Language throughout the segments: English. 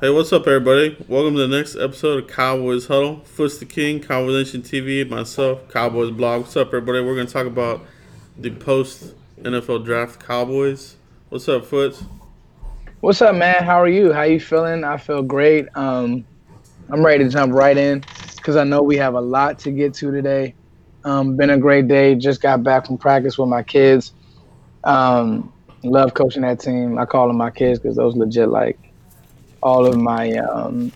Hey, what's up, everybody? Welcome to the next episode of Cowboys Huddle. Foots the King, Cowboys Nation TV, myself, Cowboys Blog. What's up, everybody? We're going to talk about the post NFL draft Cowboys. What's up, Foots? What's up, man? How are you? How you feeling? I feel great. Um, I'm ready to jump right in because I know we have a lot to get to today. Um, been a great day. Just got back from practice with my kids. Um, love coaching that team. I call them my kids because those legit like all of my um,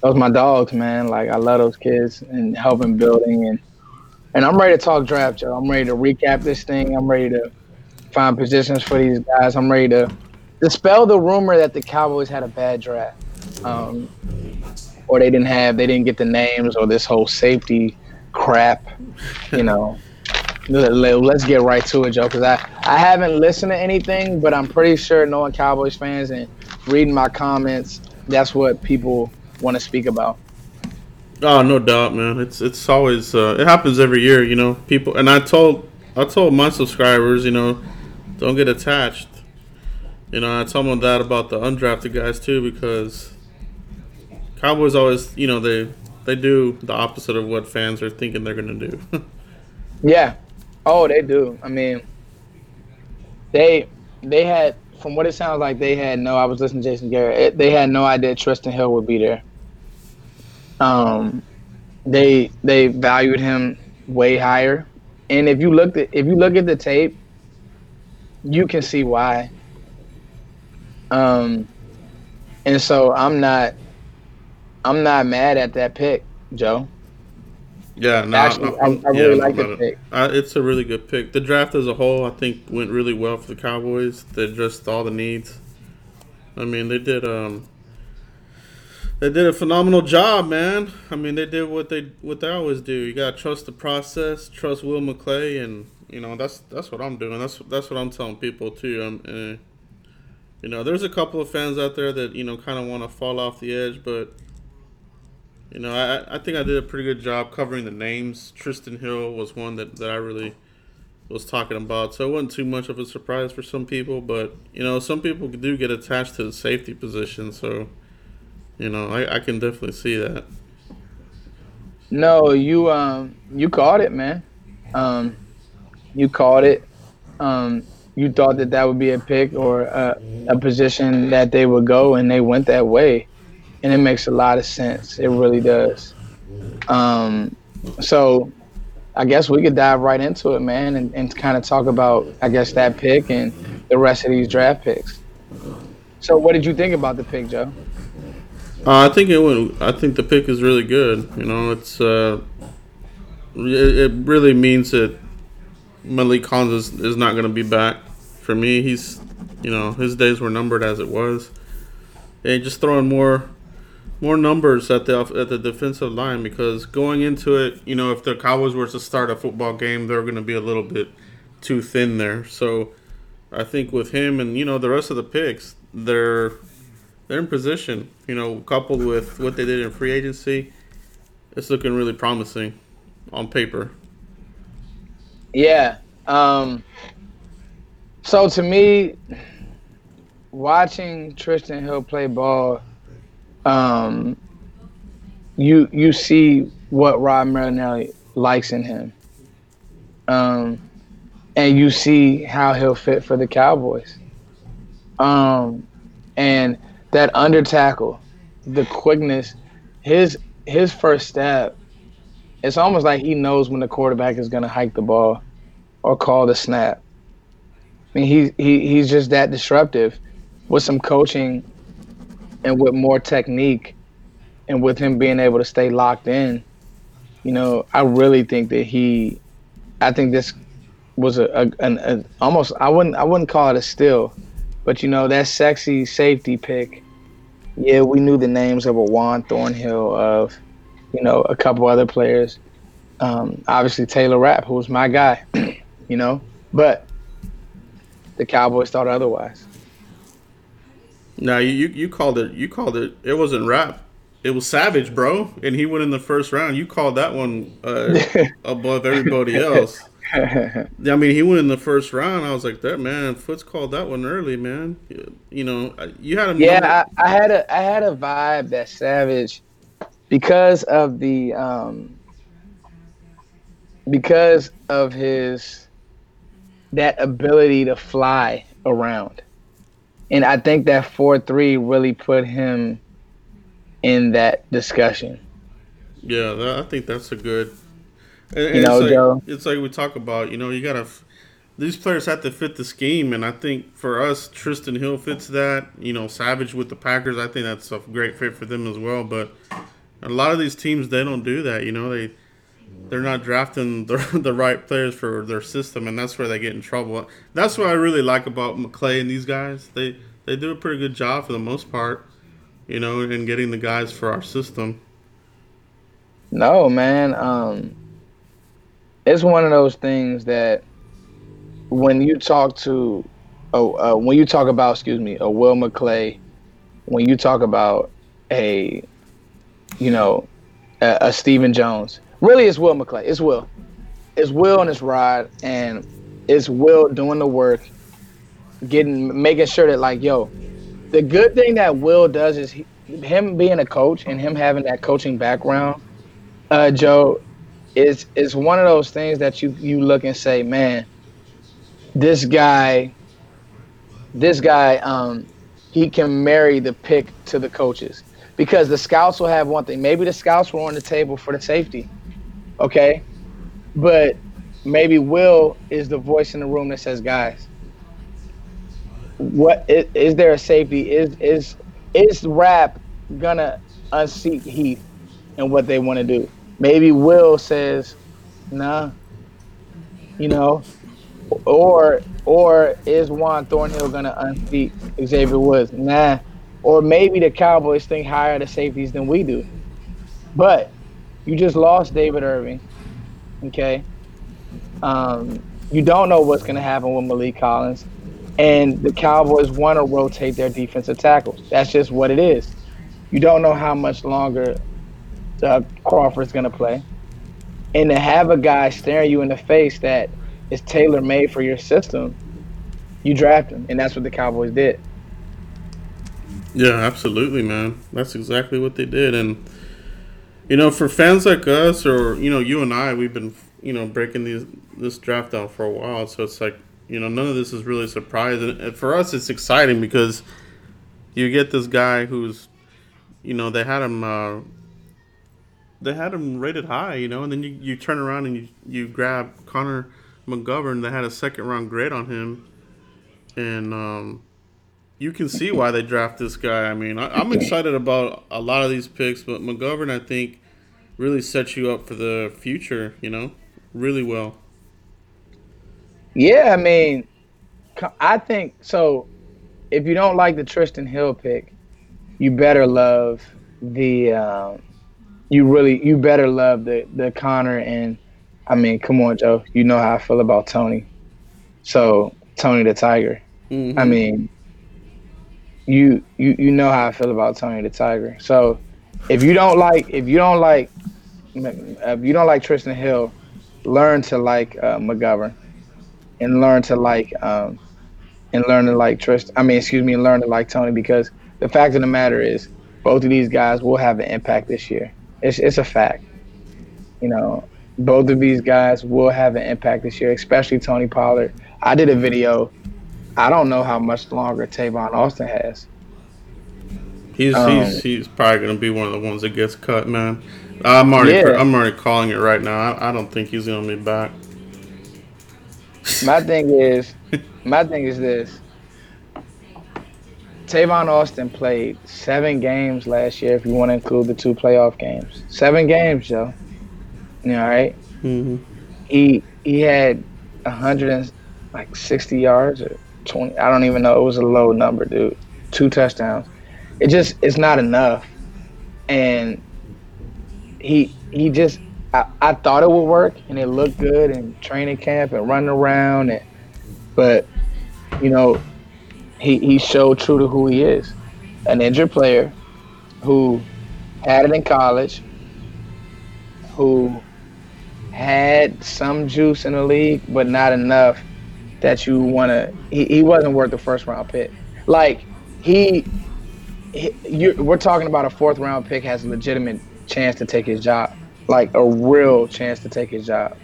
those my dogs, man. Like I love those kids and helping building and and I'm ready to talk draft, Joe. I'm ready to recap this thing. I'm ready to find positions for these guys. I'm ready to dispel the rumor that the Cowboys had a bad draft, um, or they didn't have, they didn't get the names, or this whole safety crap. You know, let's get right to it, Joe. Because I I haven't listened to anything, but I'm pretty sure knowing Cowboys fans and reading my comments, that's what people want to speak about. Oh, no doubt, man. It's it's always uh, it happens every year, you know. People and I told I told my subscribers, you know, don't get attached. You know, I told them that about the undrafted guys too because Cowboys always, you know, they they do the opposite of what fans are thinking they're gonna do. yeah. Oh, they do. I mean, they they had from what it sounds like, they had no. I was listening to Jason Garrett. It, they had no idea Trysten Hill would be there. Um, they they valued him way higher, and if you look at if you look at the tape, you can see why. Um, and so I'm not I'm not mad at that pick, Joe. Yeah, no, actually, I, I, I really like the pick. Uh, it's a really good pick. The draft as a whole, I think, went really well for the Cowboys. They addressed all the needs. I mean, they did um, they did a phenomenal job, man. I mean, they did what they what they always do. You gotta trust the process, trust Will McClay, and you know that's that's what I'm doing. That's that's what I'm telling people too. Um, uh, you know, there's a couple of fans out there that you know kind of want to fall off the edge, but you know, I, I think I did a pretty good job covering the names. Trysten Hill was one that, that I really was talking about, so it wasn't too much of a surprise for some people. But you know, some people do get attached to the safety position, so you know, I, I can definitely see that. No, you um you caught it, man. Um, you caught it. Um, you thought that that would be a pick or a, a position that they would go, and they went that way and it makes a lot of sense. It really does. Um, so I guess we could dive right into it, man, and, and kind of talk about, I guess, that pick and the rest of these draft picks. So, what did you think about the pick, Joe? Uh, I think it went. I think the pick is really good. You know, it's uh, it, really means that Maliek Collins is, is not going to be back. For me, he's, you know, his days were numbered as it was. And just throwing more more numbers at the at the defensive line because going into it, you know, if the Cowboys were to start a football game, they're going to be a little bit too thin there. So I think with him and you know the rest of the picks, they're they're in position. You know, coupled with what they did in free agency, it's looking really promising on paper. Yeah. Um, so to me, watching Trysten Hill play ball um, you you see what Rod Marinelli likes in him, um, and you see how he'll fit for the Cowboys. Um, and that under tackle, the quickness, his his first step, it's almost like he knows when the quarterback is going to hike the ball or call the snap. I mean, he, he he's just that disruptive. With some coaching and with more technique and with him being able to stay locked in, you know, I really think that he, I think this was a, a, an, a almost I wouldn't I wouldn't call it a steal, but you know that sexy safety pick. Yeah, we knew the names of a Juan Thornhill, of you know a couple other players. Um, obviously Taylor Rapp, who was my guy, you know, but the Cowboys thought otherwise. No, you, you called it. You called it. It wasn't Rapp. It was Savage, bro, and he went in the first round. You called that one uh, above everybody else. I mean, he went in the first round. I was like, that man, Foots called that one early, man. You know, you had a yeah. I, I, had a I had a vibe that Savage, because of the um, because of his that ability to fly around, and I think that four three really put him in that discussion. Yeah, that, I think that's a good. And, you know, it's like, Joe. It's like we talk about. You know, you gotta these players have to fit the scheme, and I think for us, Trysten Hill fits that. You know, Savage with the Packers, I think that's a great fit for them as well. But a lot of these teams, they don't do that. You know, they they're not drafting the, the right players for their system, and that's where they get in trouble. That's what I really like about McClay and these guys. They they do a pretty good job for the most part. You know, in getting the guys for our system. No, man. Um, it's one of those things that when you talk to, oh, uh, when you talk about, excuse me, a Will McClay, when you talk about a, you know, a, a Stephen Jones, really it's Will McClay. It's Will. It's Will and it's Rod, and it's Will doing the work, getting, making sure that like, yo, the good thing that Will does is he, him being a coach and him having that coaching background, uh, Joe, is is one of those things that you you look and say, man, this guy, this guy, um, he can marry the pick to the coaches because the scouts will have one thing. Maybe the scouts were on the table for the safety, okay, but maybe Will is the voice in the room that says, guys, what is, is there a safety? Is is is Rapp gonna unseat Heath and what they want to do? Maybe Will says, nah, you know, or or is Juan Thornhill gonna unseat Xavier Woods? Nah. Or maybe the Cowboys think higher the safeties than we do. But you just lost David Irving. Okay. Um, you don't know what's gonna happen with Maliek Collins. And the Cowboys want to rotate their defensive tackles. That's just what it is. You don't know how much longer uh, Crawford's gonna play. And to have a guy staring you in the face that – is tailor made for your system, you draft him, and that's what the Cowboys did. Yeah, absolutely, man. That's exactly what they did, and you know, for fans like us, or you know, you and I, we've been you know breaking these this draft down for a while, so it's like you know, none of this is really surprising. And for us, it's exciting because you get this guy who's, you know, they had him. Uh, they had him rated high, you know, and then you, you turn around and you, you grab Connor McGovern that had a second round grade on him, and um, you can see why they draft this guy. I mean, I, am excited about a lot of these picks, but McGovern, I think, really sets you up for the future. You know, really well. Yeah, I mean, I think so. If you don't like the Tristan Hill pick, you better love the. Um, you really, you better love the the Connor and I mean, come on, Joe. You know how I feel about Tony. So Tony the Tiger. Mm-hmm. I mean, you you you know how I feel about Tony the Tiger. So if you don't like if you don't like if you don't like Trysten Hill, learn to like uh, McGovern, and learn to like um, and learn to like Trysten. I mean, excuse me, learn to like Tony because the fact of the matter is, both of these guys will have an impact this year. It's it's a fact. You know, both of these guys will have an impact this year, especially Tony Pollard. I did a video. I don't know how much longer Tavon Austin has. He's um, he's he's probably gonna be one of the ones that gets cut, man. I'm already yeah. I'm already calling it right now. I, I don't think he's gonna be back. My thing is, my thing is this. Tavon Austin played seven games last year, if you want to include the two playoff games. Seven games, Joe. All right. mm-hmm. He he had a hundred and like sixty yards or twenty. I don't even know. It was a low number, dude. Two touchdowns. It just it's not enough. And he he just I, I thought it would work and it looked good in training camp and running around and but you know he he showed true to who he is. An injured player who had it in college, who had some juice in the league, but not enough that you want to. He, he wasn't worth the first round pick. Like he, he we're talking about a fourth round pick has a legitimate chance to take his job, like a real chance to take his job.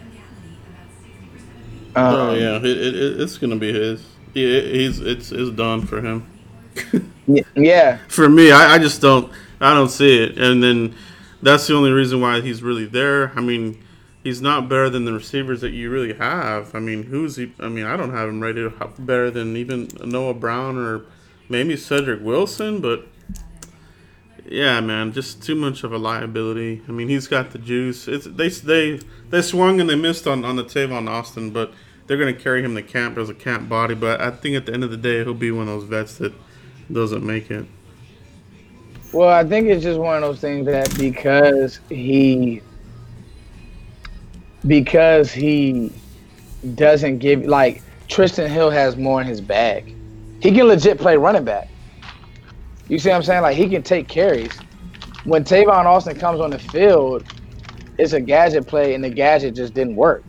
Um, oh yeah, it, it, it's gonna be his. Yeah, he's it's it's done for him. yeah. For me, I, I just don't I don't see it, and then that's the only reason why he's really there. I mean, he's not better than the receivers that you really have. I mean, who's he? I mean, I don't have him rated better than even Noah Brown or maybe Cedric Wilson, but yeah, man, just too much of a liability. I mean, he's got the juice. It's they they they swung and they missed on on the Tavon Austin, but they're gonna carry him to camp as a camp body. But I think at the end of the day, he'll be one of those vets that doesn't make it. Well, I think it's just one of those things that because he because he doesn't give like Trysten Hill has more in his bag. He can legit play running back. You see what I'm saying? Like he can take carries. When Tavon Austin comes on the field, it's a gadget play, and the gadget just didn't work.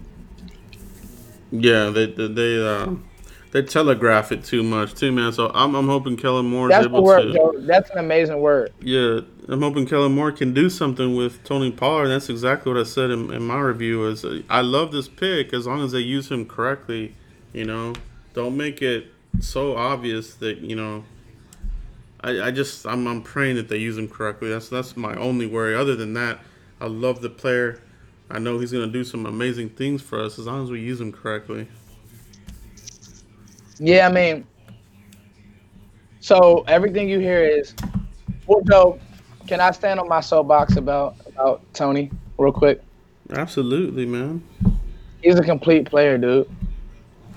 Yeah, they they uh, they telegraph it too much too, man. So I'm, I'm hoping Kellen Moore That's is able word, to. Joe. That's an amazing word. Yeah, I'm hoping Kellen Moore can do something with Tony Pollard. And that's exactly what I said in, in my review. Is uh, I love this pick as long as they use him correctly. You know, don't make it so obvious that you know. I, I just I'm, I'm praying that they use him correctly. That's that's my only worry. Other than that, I love the player. I know he's gonna do some amazing things for us as long as we use him correctly. Yeah, I mean, so everything you hear is, well, Joe, can I stand on my soapbox about about Tony real quick? Absolutely, man. He's a complete player, dude.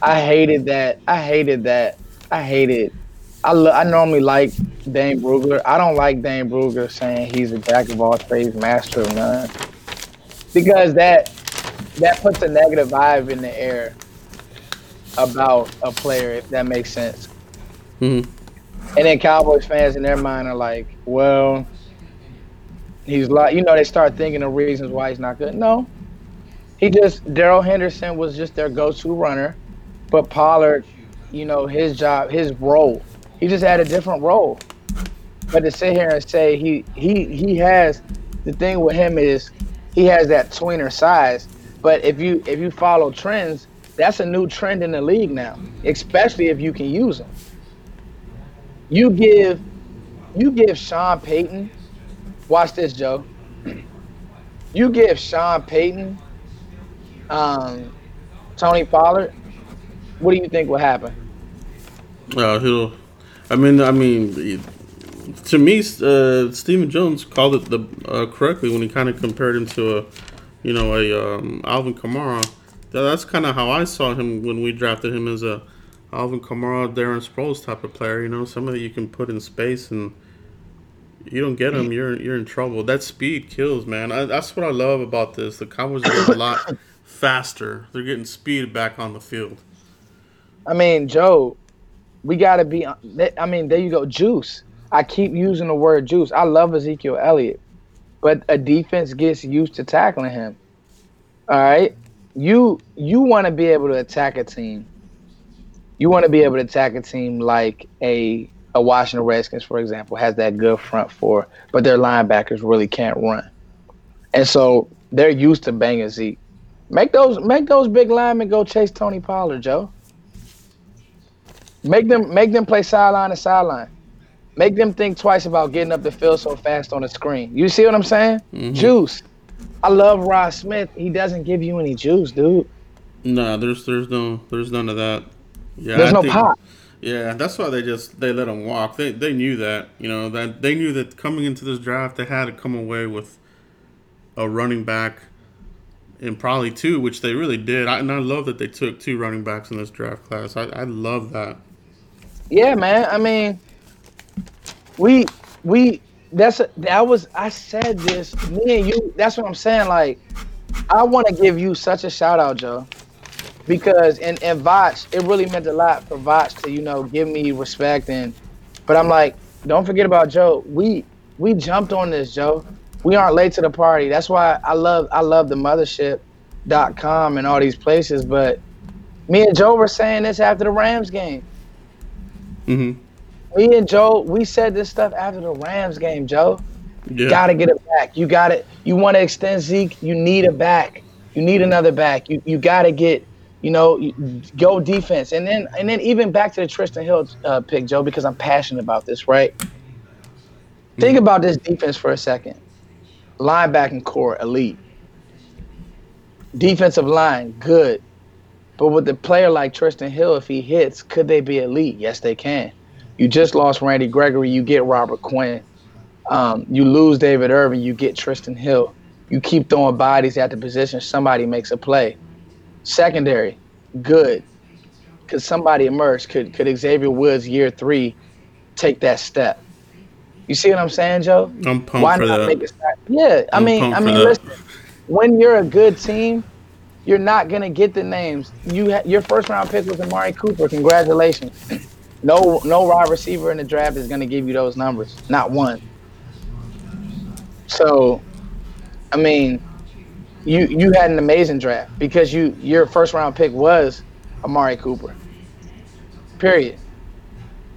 I hated that. I hated that. I hated. I lo- I normally like Dane Brugler. I don't like Dane Brugler saying he's a jack of all trades, master of none, because that that puts a negative vibe in the air about a player, if that makes sense. Mm-hmm. And then Cowboys fans in their mind are like, well, he's like, you know, they start thinking of reasons why he's not good. No, he just Darrell Henderson was just their go-to runner, but Pollard, you know, his job, his role, he just had a different role. But to sit here and say he he he has the thing with him is he has that tweener size. But if you if you follow trends, that's a new trend in the league now, especially if you can use them. You give you give Sean Payton, watch this, Joe. You give Sean Payton, um, Tony Pollard. What do you think will happen? Uh, he'll. I mean, I mean, to me, uh, Stephen Jones called it the uh, correctly when he kind of compared him to a, you know, a um, Alvin Kamara that's kind of how I saw him when we drafted him as a Alvin Kamara, Darren Sproles type of player. You know, somebody you can put in space and you don't get him, you're you're in trouble. That speed kills, man. I, that's what I love about this. The Cowboys are a lot faster. They're getting speed back on the field. I mean, Joe, we got to be. I mean, there you go, juice. I keep using the word juice. I love Ezekiel Elliott, but a defense gets used to tackling him. All right, you you want to be able to attack a team. You want to be able to attack a team like a a Washington Redskins, for example, has that good front four, but their linebackers really can't run, and so they're used to banging Zeke. Make those make those big linemen go chase Tony Pollard, Joe. Make them make them play sideline to sideline. Make them think twice about getting up the field so fast on the screen. You see what I'm saying? Mm-hmm. Juice. I love Rod Smith. He doesn't give you any juice, dude. No, there's there's no there's none of that. Yeah, there's I no think, pop. Yeah, that's why they just they let him walk. They they knew that you know that they knew that coming into this draft they had to come away with a running back and probably two, which they really did. I, and I love that they took two running backs in this draft class. I, I love that. Yeah, man. I mean, we we that's a, that was I said this. Me and you. That's what I'm saying. Like, I want to give you such a shout out, Joe, because in in Voch, it really meant a lot for Voch to you know give me respect and. But I'm like, don't forget about Joe. We we jumped on this, Joe. We aren't late to the party. That's why I love I love the mothership.com and all these places. But me and Joe were saying this after the Rams game. Mm-hmm me and Joe, we said this stuff after the Rams game, Joe. Yeah. Got to get it back. You got it. You want to extend Zeke. You need a back. You need another back. You you got to get. You know, you- go defense, and then and then even back to the Trysten Hill uh, pick, Joe, because I'm passionate about this. Right. Think about this defense for a second. Linebacking corps, elite. Defensive line, good. But with a player like Trysten Hill, if he hits, could they be elite? Yes, they can. You just lost Randy Gregory. You get Robert Quinn. Um, you lose David Irving. You get Trysten Hill. You keep throwing bodies at the position. Somebody makes a play. Secondary, good. Could somebody emerge? Could could Xavier Woods year three take that step? You see what I'm saying, Joe? I'm pumped Why for not that. make it? start- Yeah, I I'm mean, I mean, that. listen. When you're a good team, you're not gonna get the names. You ha- your first round pick was Amari Cooper. Congratulations. No, no wide receiver in the draft is gonna give you those numbers. Not one. So, I mean, you you had an amazing draft because you your first round pick was Amari Cooper. Period.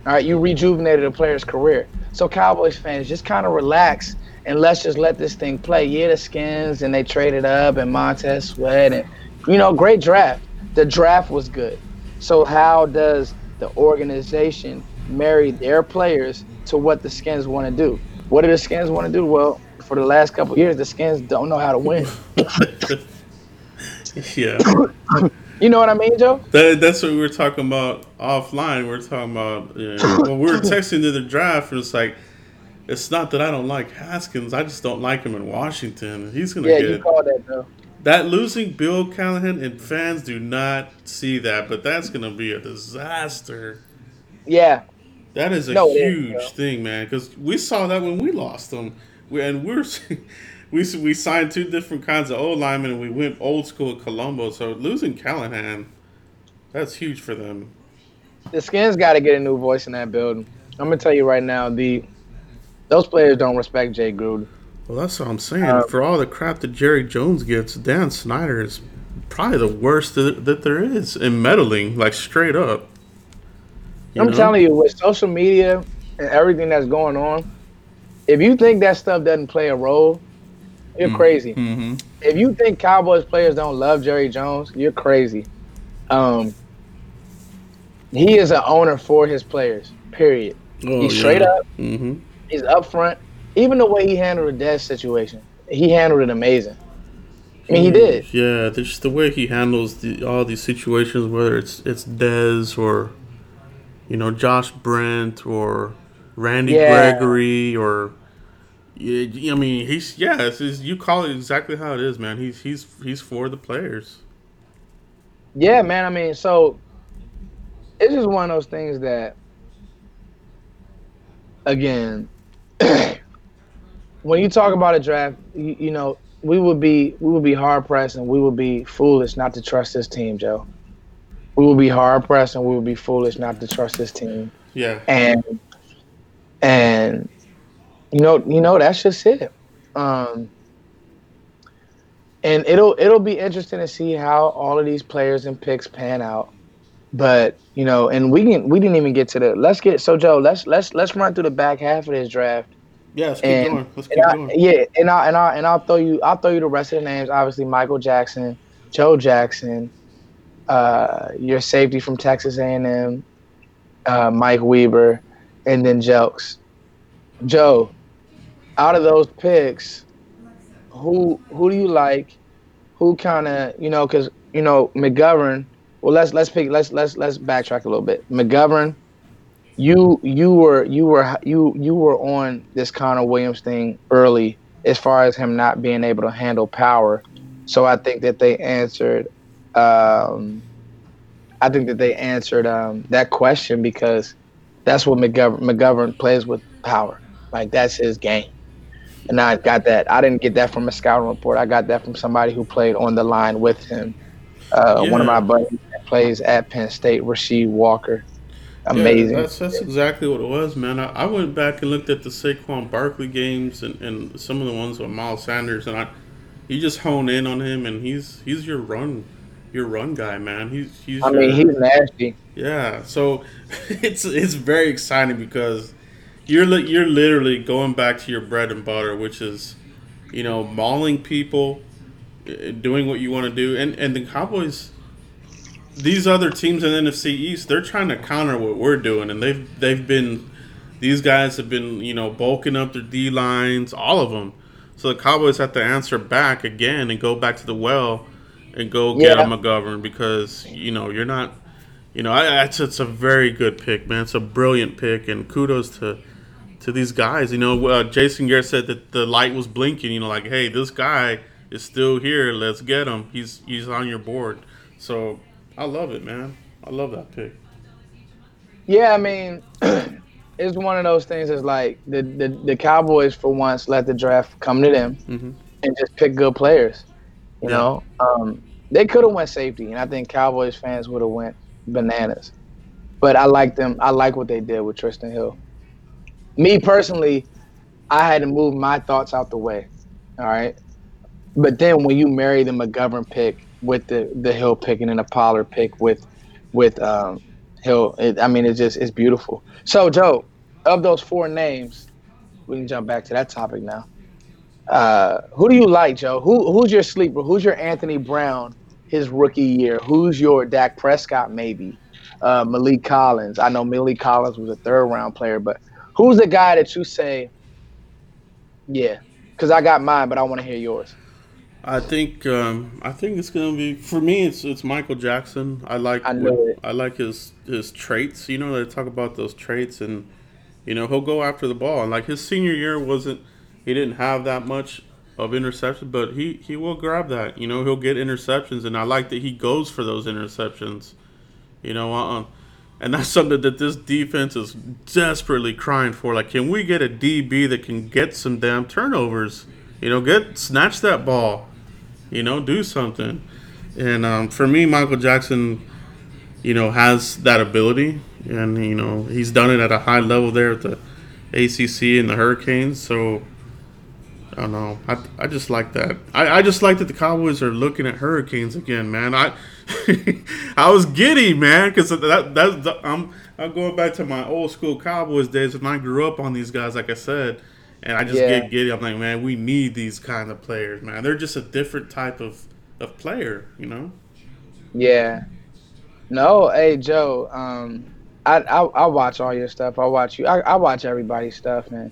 All right, you rejuvenated a player's career. So Cowboys fans, just kind of relax and let's just let this thing play. Yeah, the skins and they traded up and Montez Sweat and you know, great draft. The draft was good. So how does the organization marry their players to what the skins want to do? What do the skins want to do? Well, for the last couple of years, the skins don't know how to win. yeah. You know what I mean, Joe? That, that's what we were talking about offline. We are talking about you know, when we were texting to the draft, and it's like, it's not that I don't like Haskins. I just don't like him in Washington. He's gonna Yeah, get you called that, Joe. That losing Bill Callahan, and fans do not see that, but that's gonna be a disaster. Yeah, That is a No, huge bro. thing, man. Because we saw that when we lost them, we, and we're we we signed two different kinds of old linemen, and we went old school at Colombo. So losing Callahan, that's huge for them. the skins got to get a new voice in that building. I'm gonna tell you right now, the those players don't respect Jay Gruden. Well, that's what I'm saying. Uh, For all the crap that Jerry Jones gets, Dan Snyder is probably the worst that, that there is in meddling, like straight up. I'm know? telling you, with social media and everything that's going on, if you think that stuff doesn't play a role, you're crazy. hmm If you think Cowboys players don't love Jerry Jones, you're crazy. Um, he is an owner for his players. Period. Oh, He's straight up. hmm He's upfront. Even the way he handled the Dez situation, he handled it amazing. I mean, he mm, did. Yeah, just the way he handles the, all these situations, whether it's it's Dez or, you know, Josh Brent or Randy Yeah. Gregory or, yeah, I mean, he's yeah, it's, it's- you call it exactly how it is, man. He's he's he's for the players. Yeah, man. I mean, so it's just one of those things that, again, when you talk about a draft, you, you know, we would be we would be hard pressed and we would be foolish not to trust this team, Joe. We would be hard pressed and we would be foolish not to trust this team. Yeah, And and you know, you know, that's just it. Um, and it'll it'll be interesting to see how all of these players and picks pan out. But you know, and we can we didn't even get to the let's get so Joe let's let's let's run through the back half of this draft. Yeah. Let's keep And, going. Let's keep I, going. yeah, and I and I and I'll throw you I'll throw you the rest of the names. Obviously, Michael Jackson, Joe Jackson, uh, your safety from Texas A&M, uh, Mike Weber, and then Jelks. Joe, out of those picks, who who do you like? Who kind of you know because you know McGovern. Well, let's let's pick let's let's let's backtrack a little bit. McGovern, you you were you were you you were on this Connor Williams thing early as far as him not being able to handle power. So I think that they answered. Um, I think that they answered um, that question because that's what McGovern McGovern plays with power. Like that's his game. And I got that. I didn't get that from a scouting report. I got that from somebody who played on the line with him. Uh, One of my buddies that plays at Penn State, Rasheed Walker. Yeah, Amazing. that's that's exactly what it was, man. I, I went back and looked at the Saquon Barkley games and, and some of the ones with Miles Sanders, and I you just hone in on him, and he's he's your run your run guy, man. He's he's. I mean, your- he's nasty. yeah. So it's it's very exciting because you're li- you're literally going back to your bread and butter, which is, you know, mauling people, eh, doing what you want to do, and and the Cowboys. These other teams in NFC East, they're trying to counter what we're doing, and they've they've been, these guys have been you know bulking up their D lines, all of them. So the Cowboys have to answer back again and go back to the well, and go get Yeah. a McGovern because you know you're not, you know, I, it's it's a very good pick, man. It's a brilliant pick, and kudos to to these guys. You know, uh, Jason Garrett said that the light was blinking. You know, like, hey, this guy is still here. Let's get him. He's he's on your board. So I love it, man. I love that pick. Yeah, I mean, it's one of those things. It's like the, the the Cowboys for once let the draft come to them Mhm. and just pick good players. You Yeah. know, um, they could have went safety, and I think Cowboys fans would have went bananas. But I like them. I like what they did with Trysten Hill. Me personally, I had to move my thoughts out the way. All right. But then when you marry the McGovern pick with the the Hill pick and then the Pollard pick with with um, Hill, it, I mean it's just it's beautiful. So Joe, of those four names, we can jump back to that topic now. Uh, who do you like, Joe? Who who's your sleeper? Who's your Anthony Brown? His rookie year. Who's your Dak Prescott? Maybe uh, Maliek Collins. I know Maliek Collins was a third round player, but who's the guy that you say? Yeah, because I got mine, but I want to hear yours. I think um, I think it's gonna be for me. It's it's Michael Jackson. I like I what- I like his his traits. You know, they talk about those traits, and you know he'll go after the ball. And like his senior year wasn't, he didn't have that much of interception, but he he will grab that. You know, he'll get interceptions, and I like that he goes for those interceptions. You know, uh, and that's something that this defense is desperately crying for. Like, can we get a DB that can get some damn turnovers? You know, get snatch that ball. You know, do something. And um, for me, Michael Jackson, you know, has that ability, and you know, he's done it at a high level there at the ACC and the Hurricanes. So. I don't know. I, I just like that. I, I just like that the Cowboys are looking at Hurricanes again, man. I I was giddy, man, because that that's the, I'm I'm going back to my old school Cowboys days when I grew up on these guys, like I said, and I just Yeah. get giddy. I'm like, man, we need these kind of players, man. They're just a different type of of player, you know. Yeah. No, hey Joe. Um, I, I I watch all your stuff. I watch you. I, I watch everybody's stuff, man.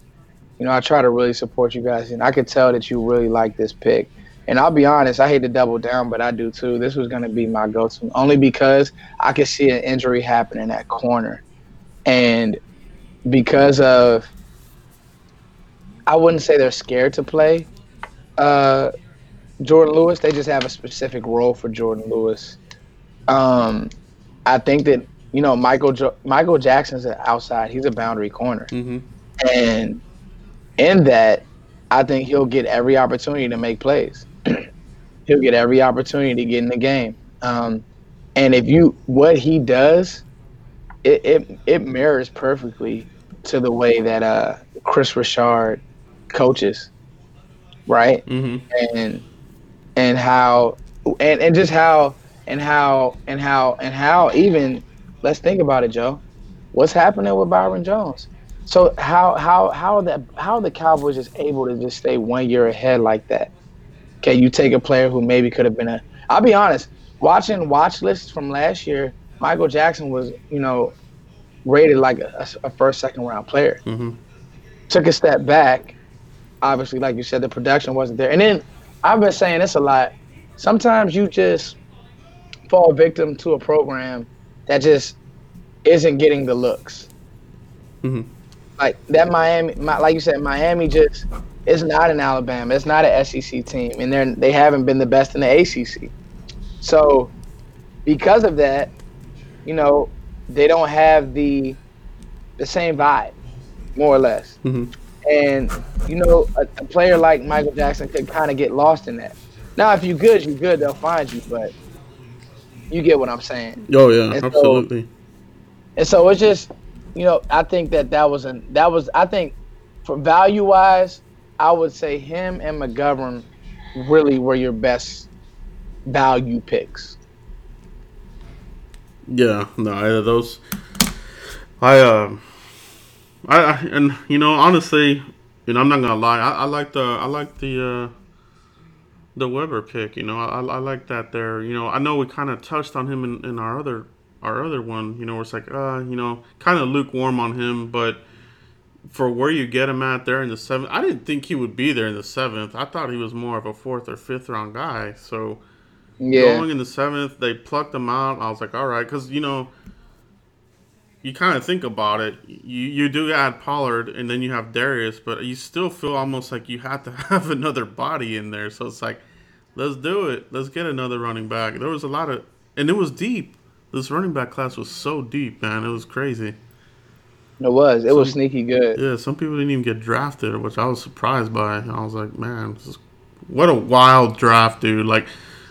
You know, I try to really support you guys, and I could tell that you really like this pick. And I'll be honest, I hate to double down, but I do too. This was going to be my go-to, only because I could see an injury happening at corner, and because of, I wouldn't say they're scared to play, uh, Jourdan Lewis. They just have a specific role for Jourdan Lewis. Um, I think that you know Michael jo- Michael Jackson's an outside. He's a boundary corner, Mm-hmm. and in that, I think he'll get every opportunity to make plays. he'll get every opportunity to get in the game. Um, and if you what he does, it, it it mirrors perfectly to the way that uh, Kris Richard coaches, right? Mm-hmm. and and how and, and just how and how and how and how even let's think about it, Joe. What's happening with Byron Jones? So how how how are the how are the Cowboys just able to just stay one year ahead like that? Okay, you take a player who maybe could have been a. I'll be honest. Watching watch lists from last year, Michael Jackson was you know rated like a, a first second round player Mm-hmm. took a step back. Obviously, like you said, the production wasn't there. And then I've been saying this a lot. Sometimes you just fall victim to a program that just isn't getting the looks. Mhm. Like that Miami, my, like you said, Miami just is not an Alabama. It's not an SEC team, and they're they haven't been the best in the ACC. So, because of that, you know, they don't have the the same vibe, more or less. Mm-hmm. And you know, a, a player like Michael Jackson could kind of get lost in that. Now, if you're good, you're good. They'll find you, but you get what I'm saying. Oh yeah, And so- absolutely. And so it's just, you know, I think that that was an that was I think for value wise, I would say him and McGovern really were your best value picks. Yeah, no, I, those. I um, I, I and you know honestly, you know I'm not gonna lie. I, I like the I like the uh, the Weber pick. You know I, I like that there. You know I know we kind of touched on him in, in our other our other one. You know it's like uh you know kind of lukewarm on him, but for where you get him at there in the seventh, I didn't think he would be there in the seventh. I thought he was more of a fourth or fifth round guy. So yeah. going in the seventh, they plucked him out. I was like, all right, because you know, you kind of think about it. You you do add Pollard, and then you have Darius, but you still feel almost like you have to have another body in there. So it's like, let's do it. Let's get another running back. There was a lot of, and it was deep. This running back class was so deep, man. It was crazy. It was. It some, was sneaky good. Yeah, some people didn't even get drafted, which I was surprised by. I was like, man, what a wild draft, dude! Like,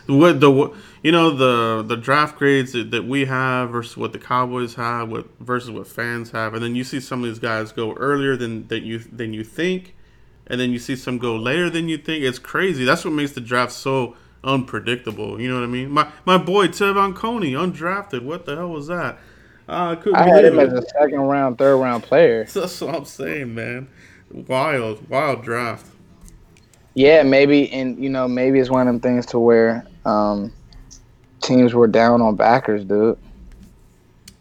what the you know the the draft grades that, that we have versus what the Cowboys have, what versus what fans have, and then you see some of these guys go earlier than that you than you think, and then you see some go later than you think. It's crazy. That's what makes the draft so unpredictable. You know what I mean? My my boy Te'von Coney, undrafted. What the hell was that? Uh, I, I had him it. as a second round, third round player. That's what I'm saying, man. Wild, wild draft. Yeah, maybe, and you know, maybe it's one of them things to where um, teams were down on backers, dude.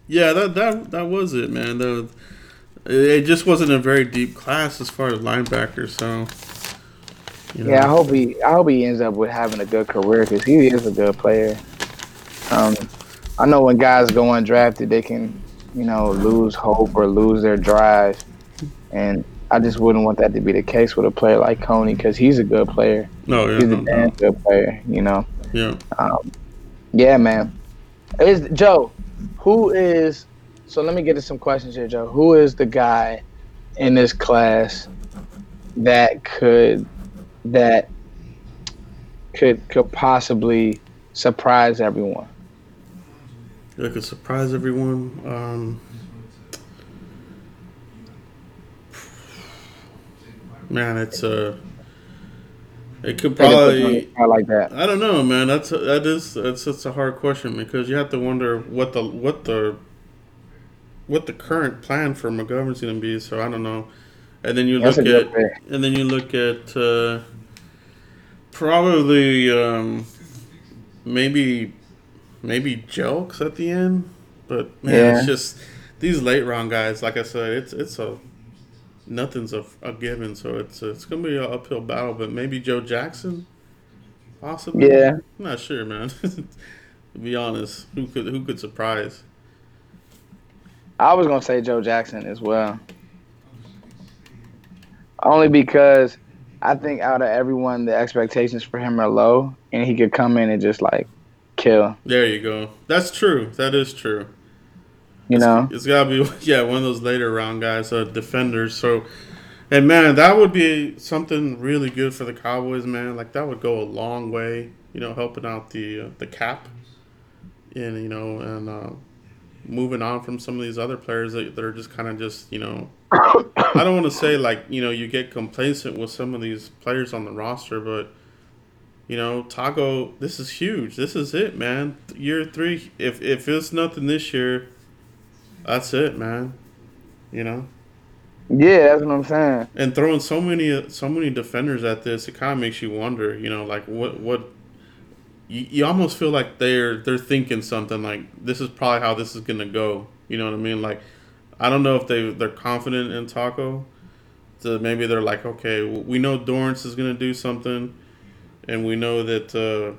Yeah, that that that was it, man. The, it just wasn't a very deep class as far as linebackers, so. You know. Yeah, I hope he I hope he ends up with having a good career because he is a good player. Um, I know when guys go undrafted, they can, you know, lose hope or lose their drive, and I just wouldn't want that to be the case with a player like Coney because he's a good player. No, yeah, he's a damn good player. You know. Yeah. Um, yeah, man. Is Joe? Who is? So let me get to some questions here, Joe. Who is the guy in this class that could that could could possibly surprise everyone? that could surprise everyone. Um, man, it's a. Uh, it could probably. I like that. I don't know, man. That's a, that is that's a hard question because you have to wonder what the what the what the current plan for McGovern's going to be. So I don't know. And then you that's look at and then you look at uh, probably um, maybe maybe Jelks at the end, but man, yeah. it's just these late round guys. Like I said, it's it's a nothing's a, a given, so it's a, it's gonna be an uphill battle. But maybe Joe Jackson, possibly. Yeah, I'm not sure, man. to be honest, who could who could surprise? I was gonna say Joe Jackson as well, only because I think out of everyone, the expectations for him are low, and he could come in and just like kill. There you go. That's true. That is true. You it's, know, it's gotta be yeah one of those later round guys, uh, defenders. So, and man, that would be something really good for the Cowboys, man. Like that would go a long way. You know, helping out the uh, the cap, and you know, and uh, moving on from some of these other players that, that are just kind of just you know. I don't want to say like you know you get complacent with some of these players on the roster, but you know, Taco, this is huge. This is it, man. Year three. If if it's nothing this year, that's it, man. You know. Yeah, that's what I'm saying. And throwing so many so many defenders at this, it kind of makes you wonder. You know, like what what. You, you almost feel like they're they're thinking something like this is probably how this is gonna go. You know what I mean? Like, I don't know if they they're confident in Taco. So maybe they're like, okay, we know Dorance is gonna do something and we know that uh,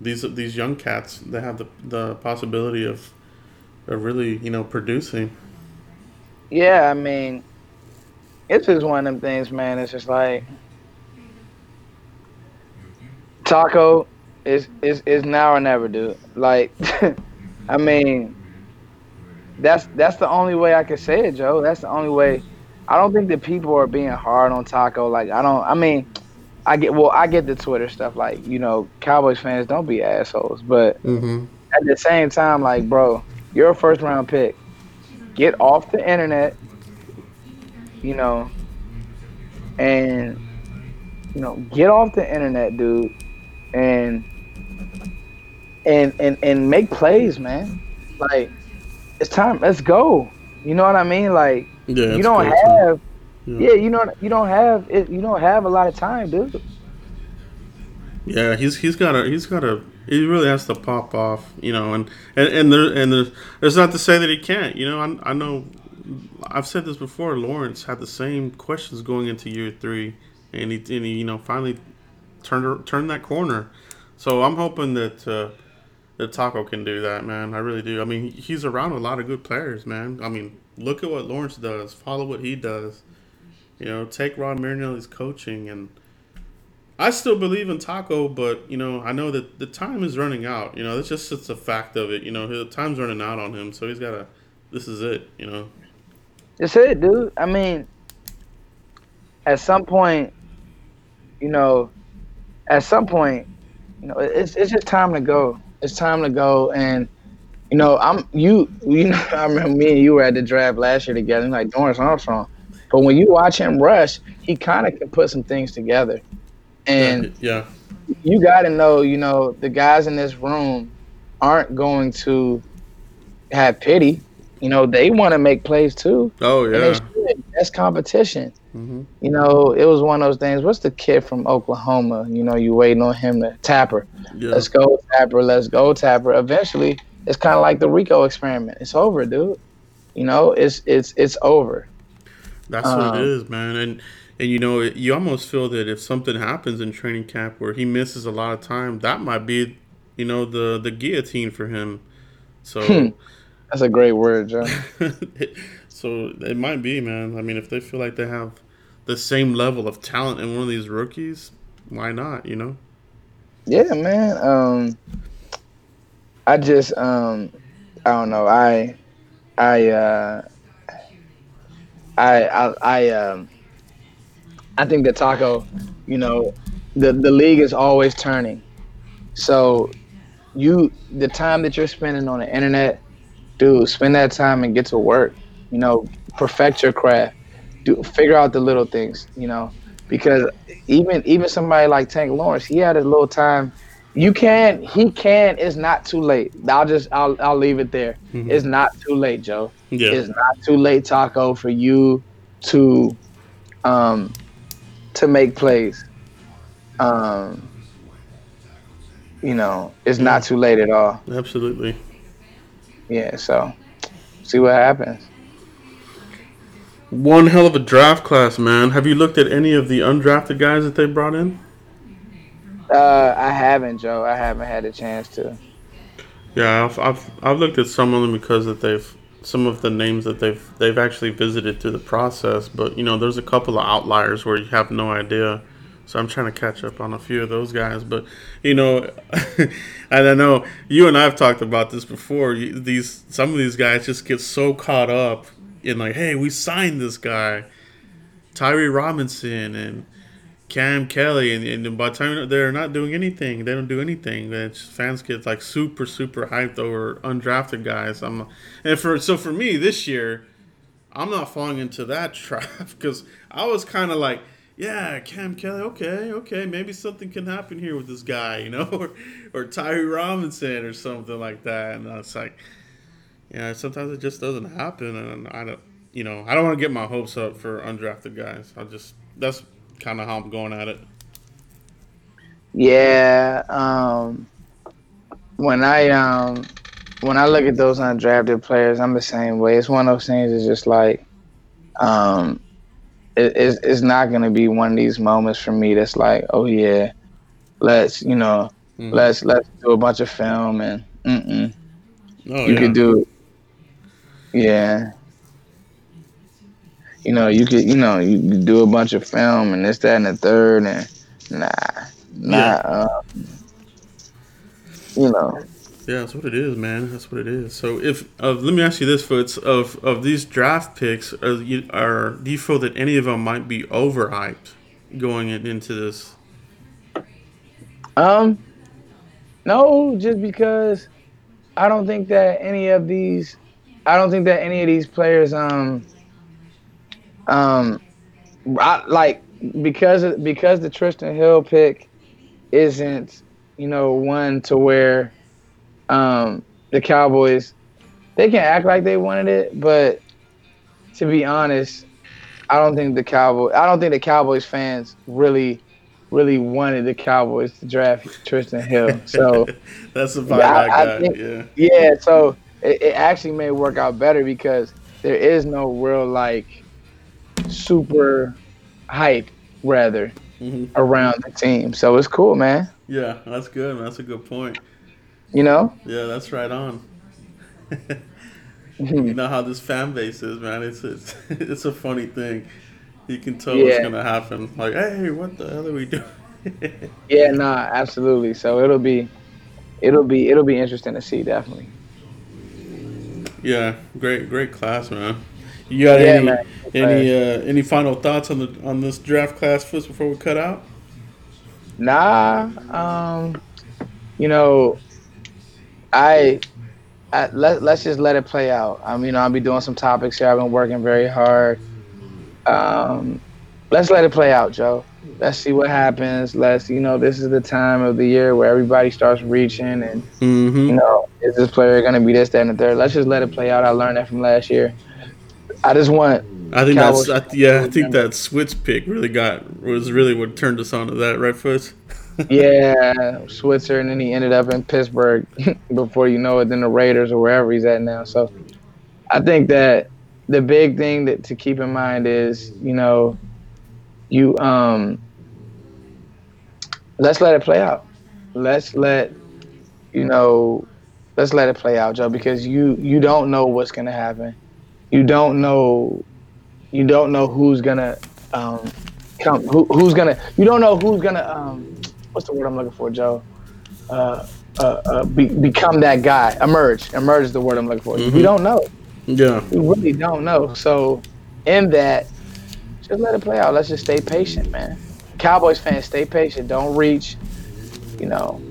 these these young cats they have the the possibility of of really you know producing. Yeah, I mean, it's just one of them things, man. It's just like Taco is is is now or never, dude. Like, I mean, that's that's the only way I can say it, Joe. That's the only way. I don't think that people are being hard on Taco. Like, I don't. I mean I get well, I get the Twitter stuff. Like you know, Cowboys fans don't be assholes, but mm-hmm. at the same time, like bro, you're a first round pick. Get off the internet, you know, and you know, get off the internet, dude, and and and and make plays, man. Like it's time. Let's go. You know what I mean? Like Yeah, you don't crazy. have. Yeah. Yeah, you know you don't have it. You don't have a lot of time, dude. Yeah, he's he's got a he's got to he really has to pop off, you know, and and and there and there's there's not to say that he can't, you know. I I know I've said this before. Lawrence had the same questions going into year three, and he and he you know finally turned turned that corner. So I'm hoping that uh, that Taco can do that, man. I really do. I mean, he's around a lot of good players, man. I mean, look at what Lawrence does. Follow what he does. You know, take Rod Marinelli's coaching and. I still believe in Taco, but you know, I know that the time is running out. You know, it's just it's a fact of it. You know, the time's running out on him, so he's got to. This is it. You know. It's it, dude. I mean, at some point, you know, at some point, you know, it's it's just time to go. It's time to go, and you know, I'm you. You know, I remember me and you were at the draft last year together, like Dorance Armstrong. But when you watch him rush, he kind of can put some things together, and yeah, you got to know, you know, the guys in this room aren't going to have pity. You know, they want to make plays too. oh yeah. That's competition. hmm You know, it was one of those things. What's the kid from Oklahoma? You know, you waiting on him to Tapper. yeah, Let's go Tapper. Let's go Tapper. Eventually, it's kind of like the Rico experiment. It's over, dude. You know, it's it's it's over. That's what um, it is, man. And and you know, you almost feel that if something happens in training camp where he misses a lot of time, that might be, you know, the the guillotine for him. So. Hmm. That's a great word, Joe. so it might be, man. I mean, if they feel like they have the same level of talent in one of these rookies, why not? You know? Yeah, man. Um, I just um, I don't know. I I uh, I I I um, I think that Taco, you know, the the league is always turning. So you the time that you're spending on the internet, dude, spend that time and get to work. You know, perfect your craft. Do figure out the little things. You know, because even even somebody like Tank Lawrence, he had a little time. You can, he can. It's not too late. I'll just, I'll, I'll leave it there. Mhm. It's not too late, Joe. Yeah. It's not too late, Taco, for you to, um, to make plays. Um, you know, it's not too late at all. Absolutely. Yeah. So, see what happens. One hell of a draft class, man. Have you looked at any of the undrafted guys that they brought in? Uh, I haven't, Joe. I haven't had a chance to. Yeah, I've, I've I've looked at some of them because that they've some of the names that they've they've actually visited through the process, but you know, there's a couple of outliers where you have no idea. So I'm trying to catch up on a few of those guys, but you know, and I know you and I've talked about this before. These some of these guys just get so caught up in like, hey, we signed this guy, Tyree Robinson, and Cam Kelly, and, and by the time they're not doing anything, they don't do anything. Fans get like super, super hyped over undrafted guys. I'm, and for so for me this year, I'm not falling into that trap because I was kind of like, yeah, Cam Kelly, okay, okay, maybe something can happen here with this guy, you know, or or Tyree Robinson or something like that. And it's like, yeah, sometimes it just doesn't happen, and I don't, you know, I don't want to get my hopes up for undrafted guys. I just that's kind of how I'm going at it. Yeah. Um, when I um, when I look at those undrafted players, I'm the same way. It's one of those things. It's just like, um, it, it's it's not gonna be one of these moments for me. That's like, oh yeah, let's you know, Mhm. let's let's do a bunch of film and mm-mm. Oh, you yeah. could do, yeah. You know, you could, you know, you could do a bunch of film and this, that, and the third, and nah, nah, Yeah. um, you know, Yeah, that's what it is, man. That's what it is. So, if uh, let me ask you this, Foots, of of these draft picks, are you are do you feel that any of them might be overhyped going in, into this? Um, no, just because I don't think that any of these, I don't think that any of these players, um, um, I, like because because the Trysten Hill pick isn't, you know, one to where um, the Cowboys, they can act like they wanted it, but to be honest, I don't think the Cowboys. I don't think the Cowboys fans really, really wanted the Cowboys to draft Trysten Hill. So that's the vibe I, I got. Think, yeah. Yeah. So it, it actually may work out better because there is no real like super hype rather mm-hmm. around the team. So it's cool, man. Yeah, that's good. Man. That's a good point. You know? Yeah, that's right on. you know how this fan base is, man. It's it's it's a funny thing. You can tell yeah. what's gonna happen. Like, hey, what the hell are we doing? yeah, nah, absolutely. So it'll be, it'll be, it'll be interesting to see, definitely. Yeah, great, great class, man. You got yeah, any man. any uh, any final thoughts on the on this draft class first before we cut out? Nah, um, you know, I I, let, let's just let it play out. I'm, you know, I'll be doing some topics here. I've been working very hard. Um, let's let it play out, Joe. Let's see what happens. Let's, you know, this is the time of the year where everybody starts reaching, and mm-hmm. you know, is this player going to be this, that, and the third? Let's just let it play out. I learned that from last year. I just want. I think Cowboys that's I, yeah. I think that Switz pick really got was really what turned us on to that, right, Foots? yeah, Switzer, and then he ended up in Pittsburgh before you know it, then the Raiders or wherever he's at now. So I think that the big thing that to keep in mind is, you know, you um let's let it play out. Let's let you know let's let it play out, Joe, because you you don't know what's gonna happen. You don't know you don't know who's gonna um come who, who's gonna you don't know who's gonna um what's the word I'm looking for, Joe? Uh, uh, uh, be, become that guy. Emerge. Emerge is the word I'm looking for. Mm-hmm. We don't know. Yeah. We really don't know. So, in that, just let it play out. Let's just stay patient, man. Cowboys fans, stay patient. Don't reach. You know,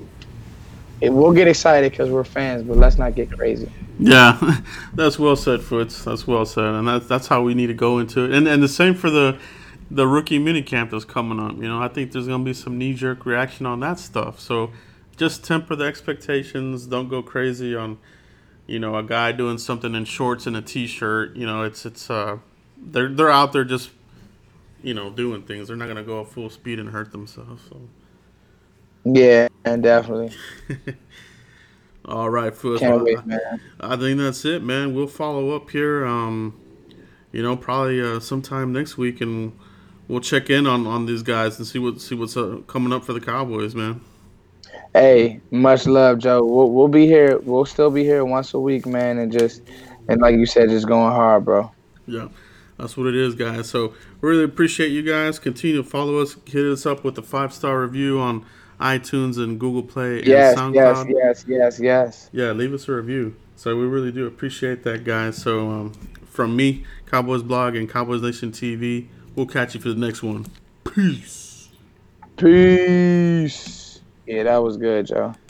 it, we'll get excited because we're fans, but let's not get crazy. Yeah, that's well said, Foots. That's well said, and that's that's how we need to go into it. And and the same for the the rookie minicamp that's coming up. You know, I think there's going to be some knee jerk reaction on that stuff. So just temper the expectations. Don't go crazy on, you know, a guy doing something in shorts and a t-shirt. You know, it's it's uh, they're they're out there just, you know, doing things. They're not going to go at full speed and hurt themselves. So. Yeah, and definitely. All right, Fuss. Can't wait, man. I think that's it, man. We'll follow up here. Um, you know, probably uh, sometime next week, and we'll check in on, on these guys and see what see what's uh, coming up for the Cowboys, man. Hey, much love, Joe. We'll, we'll be here. We'll still be here once a week, man, and just and like you said, just going hard, bro. Yeah, that's what it is, guys. So really appreciate you guys. Continue to follow us. Hit us up with a five star review on iTunes and Google Play yes, and SoundCloud. Yes, yes, yes, yes. Yeah, leave us a review. So we really do appreciate that, guys. So um, from me, Cowboys Blog and Cowboys Nation TV. We'll catch you for the next one. Peace. Peace. Yeah, that was good, Joe.